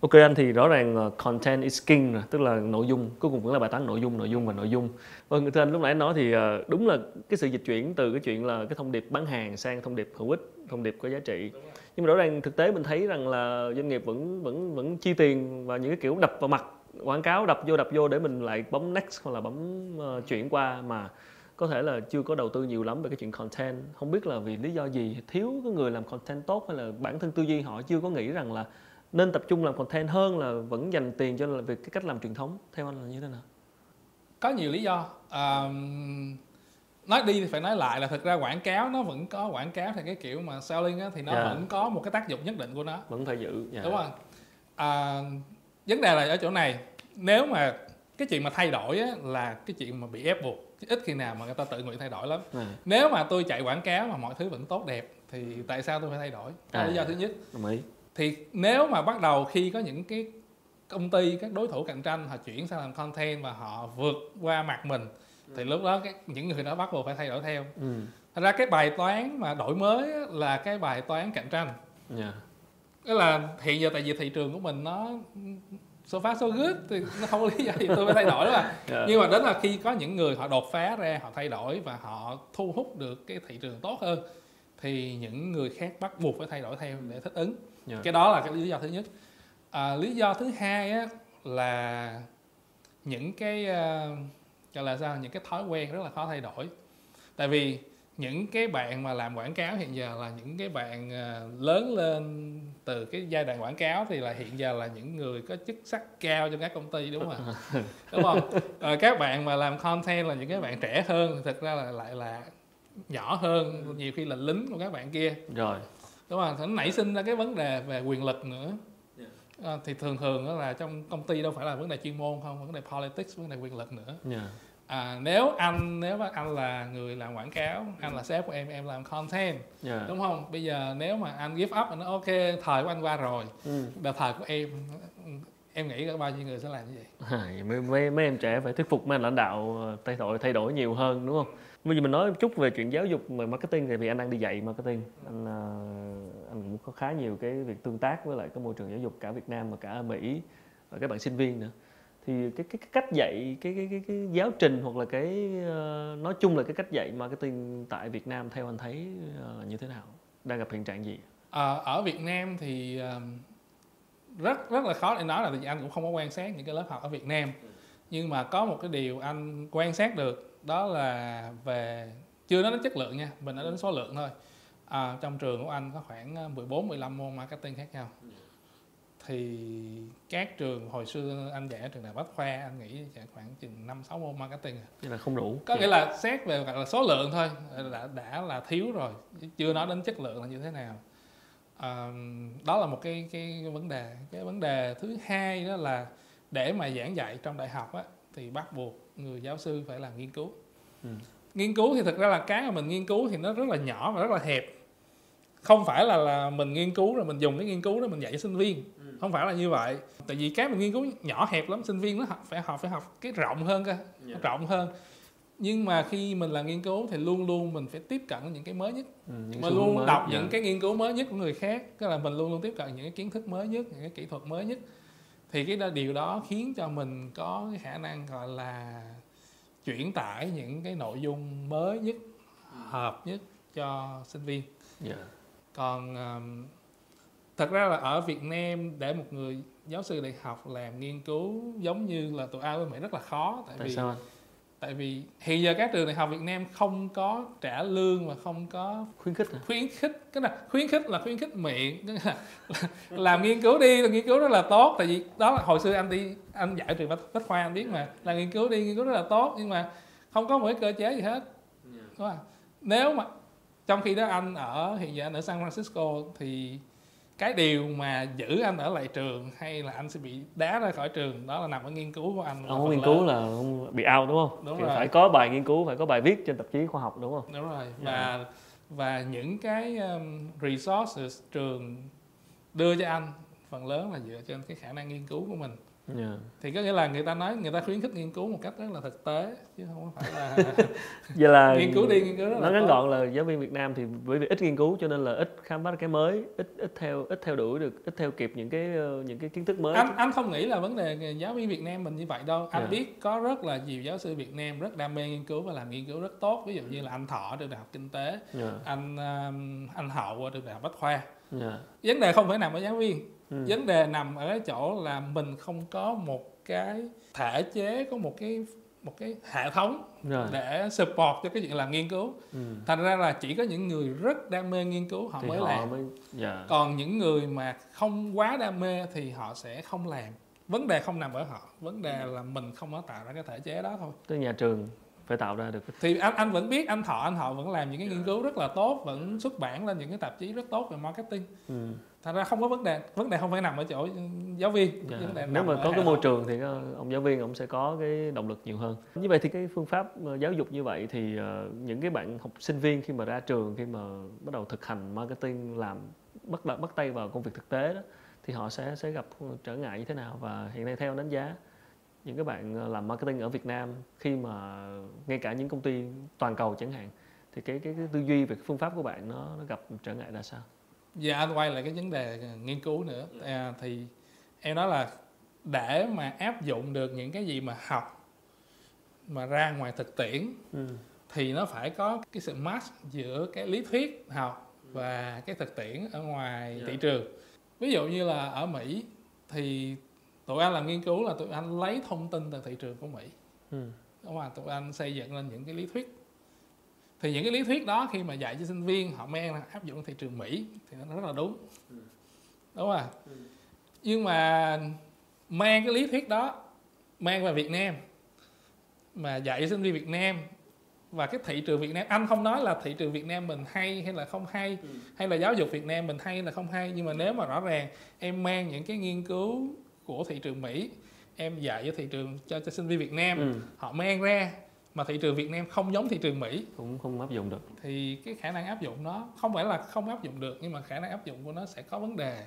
Ok anh thì rõ ràng ờ, content is king rồi, tức là nội dung cuối cùng vẫn là bài toán nội dung, nội dung và nội dung. Vâng, thưa anh lúc nãy anh nói thì ờ, đúng là cái sự dịch chuyển từ cái chuyện là cái thông điệp bán hàng sang thông điệp hữu ích, thông điệp có giá trị. Nhưng mà rõ ràng thực tế mình thấy rằng là doanh nghiệp vẫn vẫn vẫn chi tiền và những cái kiểu đập vào mặt quảng cáo đập vô đập vô để mình lại bấm next hoặc là bấm ờ, chuyển qua mà có thể là chưa có đầu tư nhiều lắm về cái chuyện content không biết là vì lý do gì thiếu cái người làm content tốt hay là bản thân tư duy họ chưa có nghĩ rằng là nên tập trung làm content hơn là vẫn dành tiền cho về cái cách làm truyền thống theo anh là như thế nào? Có nhiều lý do. À, nói đi thì phải nói lại là thực ra quảng cáo nó vẫn có quảng cáo thì cái kiểu mà selling á, thì nó Dạ. vẫn có một cái tác dụng nhất định của nó. Vẫn phải giữ dạ. đúng không à, vấn đề là ở chỗ này nếu mà cái chuyện mà thay đổi á, là cái chuyện mà bị ép buộc Chứ ít khi nào mà người ta tự nguyện thay đổi lắm. À, nếu mà tôi chạy quảng cáo mà mọi thứ vẫn tốt đẹp thì tại sao tôi phải thay đổi? À. lý do thứ nhất. Đồng ý thì nếu mà bắt đầu khi có những cái công ty các đối thủ cạnh tranh họ chuyển sang làm content và họ vượt qua mặt mình thì lúc đó cái, những người đó bắt buộc phải thay đổi theo ừ. Thật ra cái bài toán mà đổi mới là cái bài toán cạnh tranh dạ. Tức là hiện giờ tại vì thị trường của mình nó so far so good thì nó không có lý do gì tôi phải thay đổi mà Dạ. nhưng mà đến là khi có những người họ đột phá ra họ thay đổi và họ thu hút được cái thị trường tốt hơn thì những người khác bắt buộc phải thay đổi theo để thích ứng. Dạ. cái đó là cái lý do thứ nhất. À, lý do thứ hai á, là những cái uh, gọi là sao những cái thói quen rất là khó thay đổi. Tại vì những cái bạn mà làm quảng cáo hiện giờ là những cái bạn à, lớn lên từ cái giai đoạn quảng cáo thì là hiện giờ là những người có chức sắc cao trong các công ty đúng không ạ? Đúng không? Ờ, các bạn mà làm content là những cái bạn trẻ hơn thực ra là lại là nhỏ hơn nhiều khi là lính của các bạn kia. Rồi. Đúng không? Nó nảy sinh ra cái vấn đề về quyền lực nữa. À, thì thường thường đó là trong công ty đâu phải là vấn đề chuyên môn không vấn đề politics vấn đề quyền lực nữa. Dạ. à, nếu anh nếu mà anh là người làm quảng cáo anh là sếp của em em làm content Dạ. đúng không? Bây giờ nếu mà anh give up anh nói ok thời của anh qua rồi. Ừ. đợt thời của em em nghĩ có bao nhiêu người sẽ làm như vậy À, mấy, mấy, mấy em trẻ phải thuyết phục mấy anh lãnh đạo ờ, thay đổi thay đổi nhiều hơn đúng không? Bây giờ mình nói một chút về chuyện giáo dục về marketing thì vì anh đang đi dạy marketing, anh ờ, anh cũng có khá nhiều cái việc tương tác với lại cái môi trường giáo dục cả Việt Nam và cả Mỹ và các bạn sinh viên nữa. Thì cái cái, cái cách dạy cái, cái cái cái giáo trình hoặc là cái ờ, nói chung là cái cách dạy marketing tại Việt Nam theo anh thấy là như thế nào? Đang gặp hiện trạng gì? à, ở Việt Nam thì rất rất là khó để nói là vì anh cũng không có quan sát những cái lớp học ở Việt Nam nhưng mà có một cái điều anh quan sát được đó là về chưa nói đến chất lượng nha mình nói đến số lượng thôi à, trong trường của anh có khoảng 14 15 môn marketing khác nhau thì các trường hồi xưa anh dạy ở trường đại học Bách Khoa anh nghĩ chạy khoảng chừng năm sáu môn marketing à. Như là không đủ. có nghĩa là xét về gọi là số lượng thôi đã, đã là thiếu rồi chưa nói đến chất lượng là như thế nào à, đó là một cái cái vấn đề. Cái vấn đề thứ hai đó là để mà giảng dạy trong đại học á, thì bắt buộc người giáo sư phải làm nghiên cứu. Ừ. nghiên cứu thì thực ra là cái mà mình nghiên cứu thì nó rất là nhỏ và rất là hẹp. Không phải là là mình nghiên cứu rồi mình dùng cái nghiên cứu đó mình dạy cho sinh viên. Không phải là như vậy. Tại vì cái mình nghiên cứu nhỏ hẹp lắm sinh viên nó học phải học phải học cái rộng hơn cơ Dạ. rộng hơn nhưng mà khi mình làm nghiên cứu thì luôn luôn mình phải tiếp cận những cái mới nhất Ừ, những mình luôn mới. đọc Dạ. những cái nghiên cứu mới nhất của người khác tức là mình luôn luôn tiếp cận những cái kiến thức mới nhất những cái kỹ thuật mới nhất thì cái đó, điều đó khiến cho mình có cái khả năng gọi là chuyển tải những cái nội dung mới nhất hợp nhất cho sinh viên Dạ. còn um, thật ra là ở Việt Nam để một người giáo sư đại học làm nghiên cứu giống như là tụi ai với Mỹ rất là khó tại, Tại vì sao anh? Tại vì hiện giờ các trường đại học Việt Nam không có trả lương và không có Khuyến khích hả? khuyến khích cái là khuyến khích là khuyến khích miệng là, làm nghiên cứu đi là nghiên cứu rất là tốt tại vì đó là hồi xưa anh đi anh dạy trường bách, bách khoa anh biết mà là nghiên cứu đi nghiên cứu rất là tốt nhưng mà không có một cái cơ chế gì hết đúng không? nếu mà trong khi đó anh ở hiện giờ anh ở San Francisco thì cái điều mà giữ anh ở lại trường hay là anh sẽ bị đá ra khỏi trường đó là nằm ở nghiên cứu của anh Ông có phần nghiên cứu là bị out đúng không? Đúng Kiểu rồi. Phải có bài nghiên cứu, phải có bài viết trên tạp chí khoa học đúng không? đúng rồi Dạ. và và những cái um, resources trường đưa cho anh phần lớn là dựa trên cái khả năng nghiên cứu của mình yeah. thì có nghĩa là người ta nói người ta khuyến khích nghiên cứu một cách rất là thực tế chứ không phải là vậy là nghiên cứu đi nghiên cứu rất nó là ngắn gọn là giáo viên Việt Nam thì bởi vì ít nghiên cứu cho nên là ít khám phá cái mới ít ít theo ít theo đuổi được ít theo kịp những cái ờ, những cái kiến thức mới anh anh không nghĩ là vấn đề giáo viên Việt Nam mình như vậy đâu anh Dạ. biết có rất là nhiều giáo sư Việt Nam rất đam mê nghiên cứu và làm nghiên cứu rất tốt ví dụ như là anh Thọ trường đại học kinh tế yeah. anh um, anh Hậu trường đại học Bách khoa Yeah. vấn đề không phải nằm ở giáo viên Ừ. vấn đề nằm ở cái chỗ là mình không có một cái thể chế có một cái một cái hệ thống Rồi. để support cho cái chuyện làm nghiên cứu Ừ. thành ra là chỉ có những người rất đam mê nghiên cứu họ thì mới họ làm mới dạ còn những người mà không quá đam mê thì họ sẽ không làm vấn đề không nằm ở họ vấn đề là mình không có tạo ra cái thể chế đó thôi tới nhà trường phải tạo ra được thì anh anh vẫn biết anh thọ anh họ vẫn làm những cái nghiên cứu rất là tốt vẫn xuất bản lên những cái tạp chí rất tốt về marketing ừ. Thành ra không có vấn đề vấn đề không phải nằm ở chỗ giáo viên Dạ. vấn đề Nếu mà có cái môi trường thì ông giáo viên ông sẽ có cái động lực nhiều hơn. Như vậy thì cái phương pháp ờ, giáo dục như vậy thì ờ, những cái bạn học sinh viên khi mà ra trường khi mà bắt đầu thực hành marketing làm bắt bắt tay vào công việc thực tế đó thì họ sẽ sẽ gặp trở ngại như thế nào và hiện nay theo đánh giá những cái bạn ờ, làm marketing ở Việt Nam khi mà ngay cả những công ty toàn cầu chẳng hạn thì cái cái, cái tư duy về cái phương pháp của bạn nó, nó gặp trở ngại ra sao? Dạ anh quay lại cái vấn đề nghiên cứu nữa à, thì em nói là để mà áp dụng được những cái gì mà học mà ra ngoài thực tiễn Ừ. thì nó phải có cái sự match giữa cái lý thuyết học và cái thực tiễn ở ngoài Dạ. thị trường ví dụ như là ở Mỹ thì tụi anh làm nghiên cứu là tụi anh lấy thông tin từ thị trường của Mỹ Ừ. đúng không tụi anh xây dựng lên những cái lý thuyết thì những cái lý thuyết đó khi mà dạy cho sinh viên họ mang ra áp dụng thị trường Mỹ thì nó rất là đúng. Đúng không ạ? Nhưng mà mang cái lý thuyết đó mang vào Việt Nam mà dạy cho sinh viên Việt Nam và cái thị trường Việt Nam anh không nói là thị trường Việt Nam mình hay hay là không hay hay là giáo dục Việt Nam mình hay hay là không hay nhưng mà nếu mà rõ ràng em mang những cái nghiên cứu của thị trường Mỹ em dạy cho thị trường cho, cho sinh viên Việt Nam Ừ. họ mang ra mà thị trường Việt Nam không giống thị trường Mỹ Cũng không áp dụng được. thì cái khả năng áp dụng nó không phải là không áp dụng được nhưng mà khả năng áp dụng của nó sẽ có vấn đề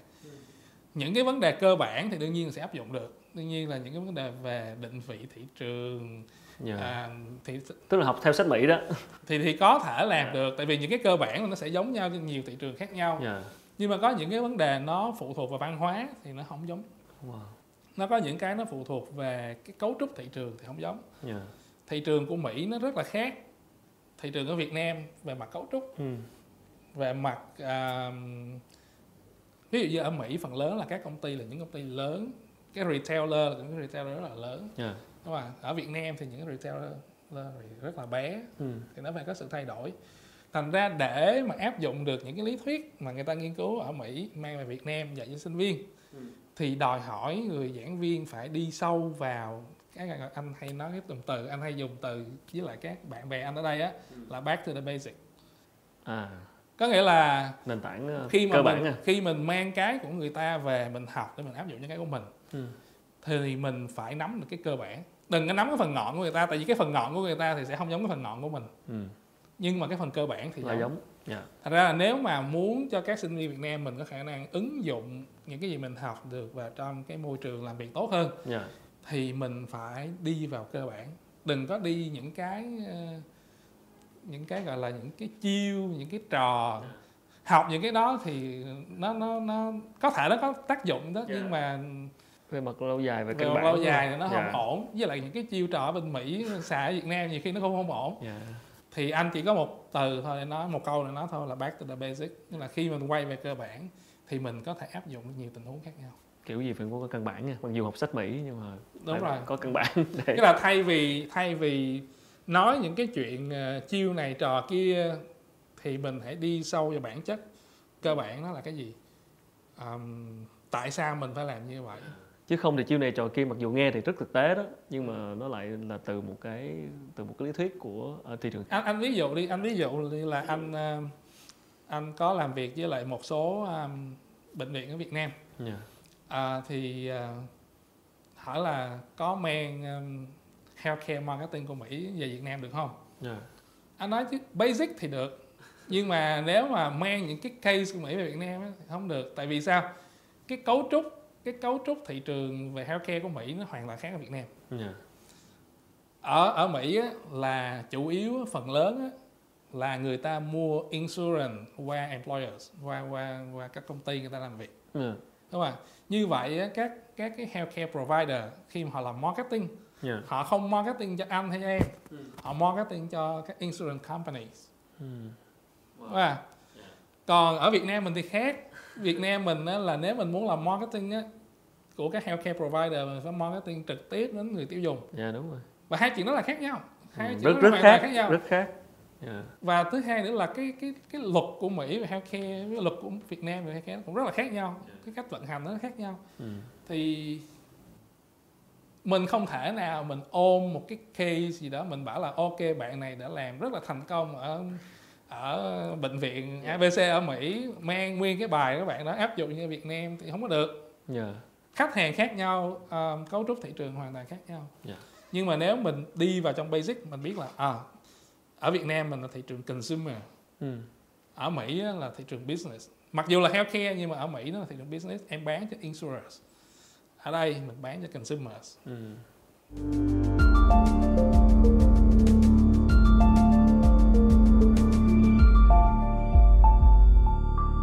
những cái vấn đề cơ bản thì đương nhiên sẽ áp dụng được đương nhiên là những cái vấn đề về định vị thị trường Dạ. à, thì Tức là học theo sách Mỹ đó. thì thì có thể làm được tại vì những cái cơ bản nó sẽ giống nhau trên nhiều thị trường khác nhau Dạ. nhưng mà có những cái vấn đề nó phụ thuộc vào văn hóa thì nó không giống Wow. nó có những cái nó phụ thuộc về cái cấu trúc thị trường thì không giống Dạ. Thị trường của Mỹ nó rất là khác thị trường ở Việt Nam về mặt cấu trúc Ừ. về mặt à, ví dụ như ở Mỹ phần lớn là các công ty là những công ty lớn cái retailer là những cái retailer rất là lớn Dạ. đúng không ạ? ở Việt Nam thì những cái retailer rất là bé Ừ. thì nó phải có sự thay đổi thành ra để mà áp dụng được những cái lý thuyết mà người ta nghiên cứu ở Mỹ mang về Việt Nam dạy cho sinh viên Ừ. thì đòi hỏi người giảng viên phải đi sâu vào anh hay nói cái dùng từ anh hay dùng từ với lại các bạn bè anh ở đây á là back to the basic À, có nghĩa là nền tảng ờ, khi mà cơ mình, bản à. khi mình mang cái của người ta về mình học để mình áp dụng cho cái của mình Ừ. thì mình phải nắm được cái cơ bản đừng có nắm cái phần ngọn của người ta tại vì cái phần ngọn của người ta thì sẽ không giống cái phần ngọn của mình Ừ. nhưng mà cái phần cơ bản thì Là giống giống. Dạ. Thật ra là nếu mà muốn cho các sinh viên Việt Nam mình có khả năng ứng dụng những cái gì mình học được vào trong cái môi trường làm việc tốt hơn Dạ. Thì mình phải đi vào cơ bản đừng có đi những cái ờ, những cái gọi là những cái chiêu những cái trò học những cái đó thì nó nó nó có thể nó có tác dụng đó Dạ. nhưng mà Về mặt lâu dài về về căn bản. lâu dài thì nó Dạ. không ổn với lại những cái chiêu trò ở bên Mỹ xài ở Việt Nam nhiều khi nó cũng không ổn Dạ. thì anh chỉ có một từ thôi để nói một câu để nói thôi là back to the basic tức là khi mình quay về cơ bản thì mình có thể áp dụng được nhiều tình huống khác nhau Kiểu gì phải có căn bản nha. Mặc dù học sách Mỹ nhưng mà đúng rồi có căn bản để tức là thay vì thay vì nói những cái chuyện ờ, chiêu này trò kia thì mình hãy đi sâu vào bản chất cơ bản nó là cái gì Ờm, tại sao mình phải làm như vậy chứ không thì chiêu này trò kia mặc dù nghe thì rất thực tế đó nhưng mà nó lại là từ một cái từ một cái lý thuyết của ở thị trường anh anh ví dụ đi anh ví dụ là anh ờ, anh có làm việc với lại một số ờm, bệnh viện ở Việt Nam Dạ. À, thì à, hỏi là có mang um, healthcare marketing của Mỹ về Việt Nam được không? Dạ. Anh nói chứ basic thì được nhưng mà nếu mà mang những cái case của Mỹ về Việt Nam thì không được tại vì sao? Cái cấu trúc cái cấu trúc thị trường về healthcare của Mỹ nó hoàn toàn khác ở Việt Nam Dạ. ở ở Mỹ á, là chủ yếu phần lớn á, là người ta mua insurance qua employers qua qua qua các công ty người ta làm việc Dạ. Đúng không ạ? như vậy á, các các cái healthcare provider khi mà họ làm marketing Dạ. họ không marketing cho anh hay em Ừ. họ marketing cho các insurance companies Ừ. đúng không ạ? còn ở Việt Nam mình thì khác Việt Nam mình á, là nếu mình muốn làm marketing á, của các healthcare provider mình phải marketing trực tiếp đến người tiêu dùng Dạ đúng rồi. và hai chuyện đó là khác nhau hai Ừ, chuyện rất rất toàn khác, nhau rất khác. Dạ. và thứ hai nữa là cái cái cái luật của Mỹ về healthcare với luật của Việt Nam về healthcare cũng rất là khác nhau cái cách vận hành nó khác nhau Ừ. thì mình không thể nào mình ôm một cái case gì đó mình bảo là ok bạn này đã làm rất là thành công ở ở bệnh viện ABC ở Mỹ mang nguyên cái bài các bạn đó áp dụng như Việt Nam thì không có được Dạ. khách hàng khác nhau um, cấu trúc thị trường hoàn toàn khác nhau Dạ. nhưng mà nếu mình đi vào trong basic mình biết là à, ở Việt Nam mình là thị trường consumer. Ừ. ở Mỹ là thị trường business. Mặc dù là healthcare nhưng mà ở Mỹ nó là thị trường business. Em bán cho insurers ở đây mình bán cho consumers. Ừ.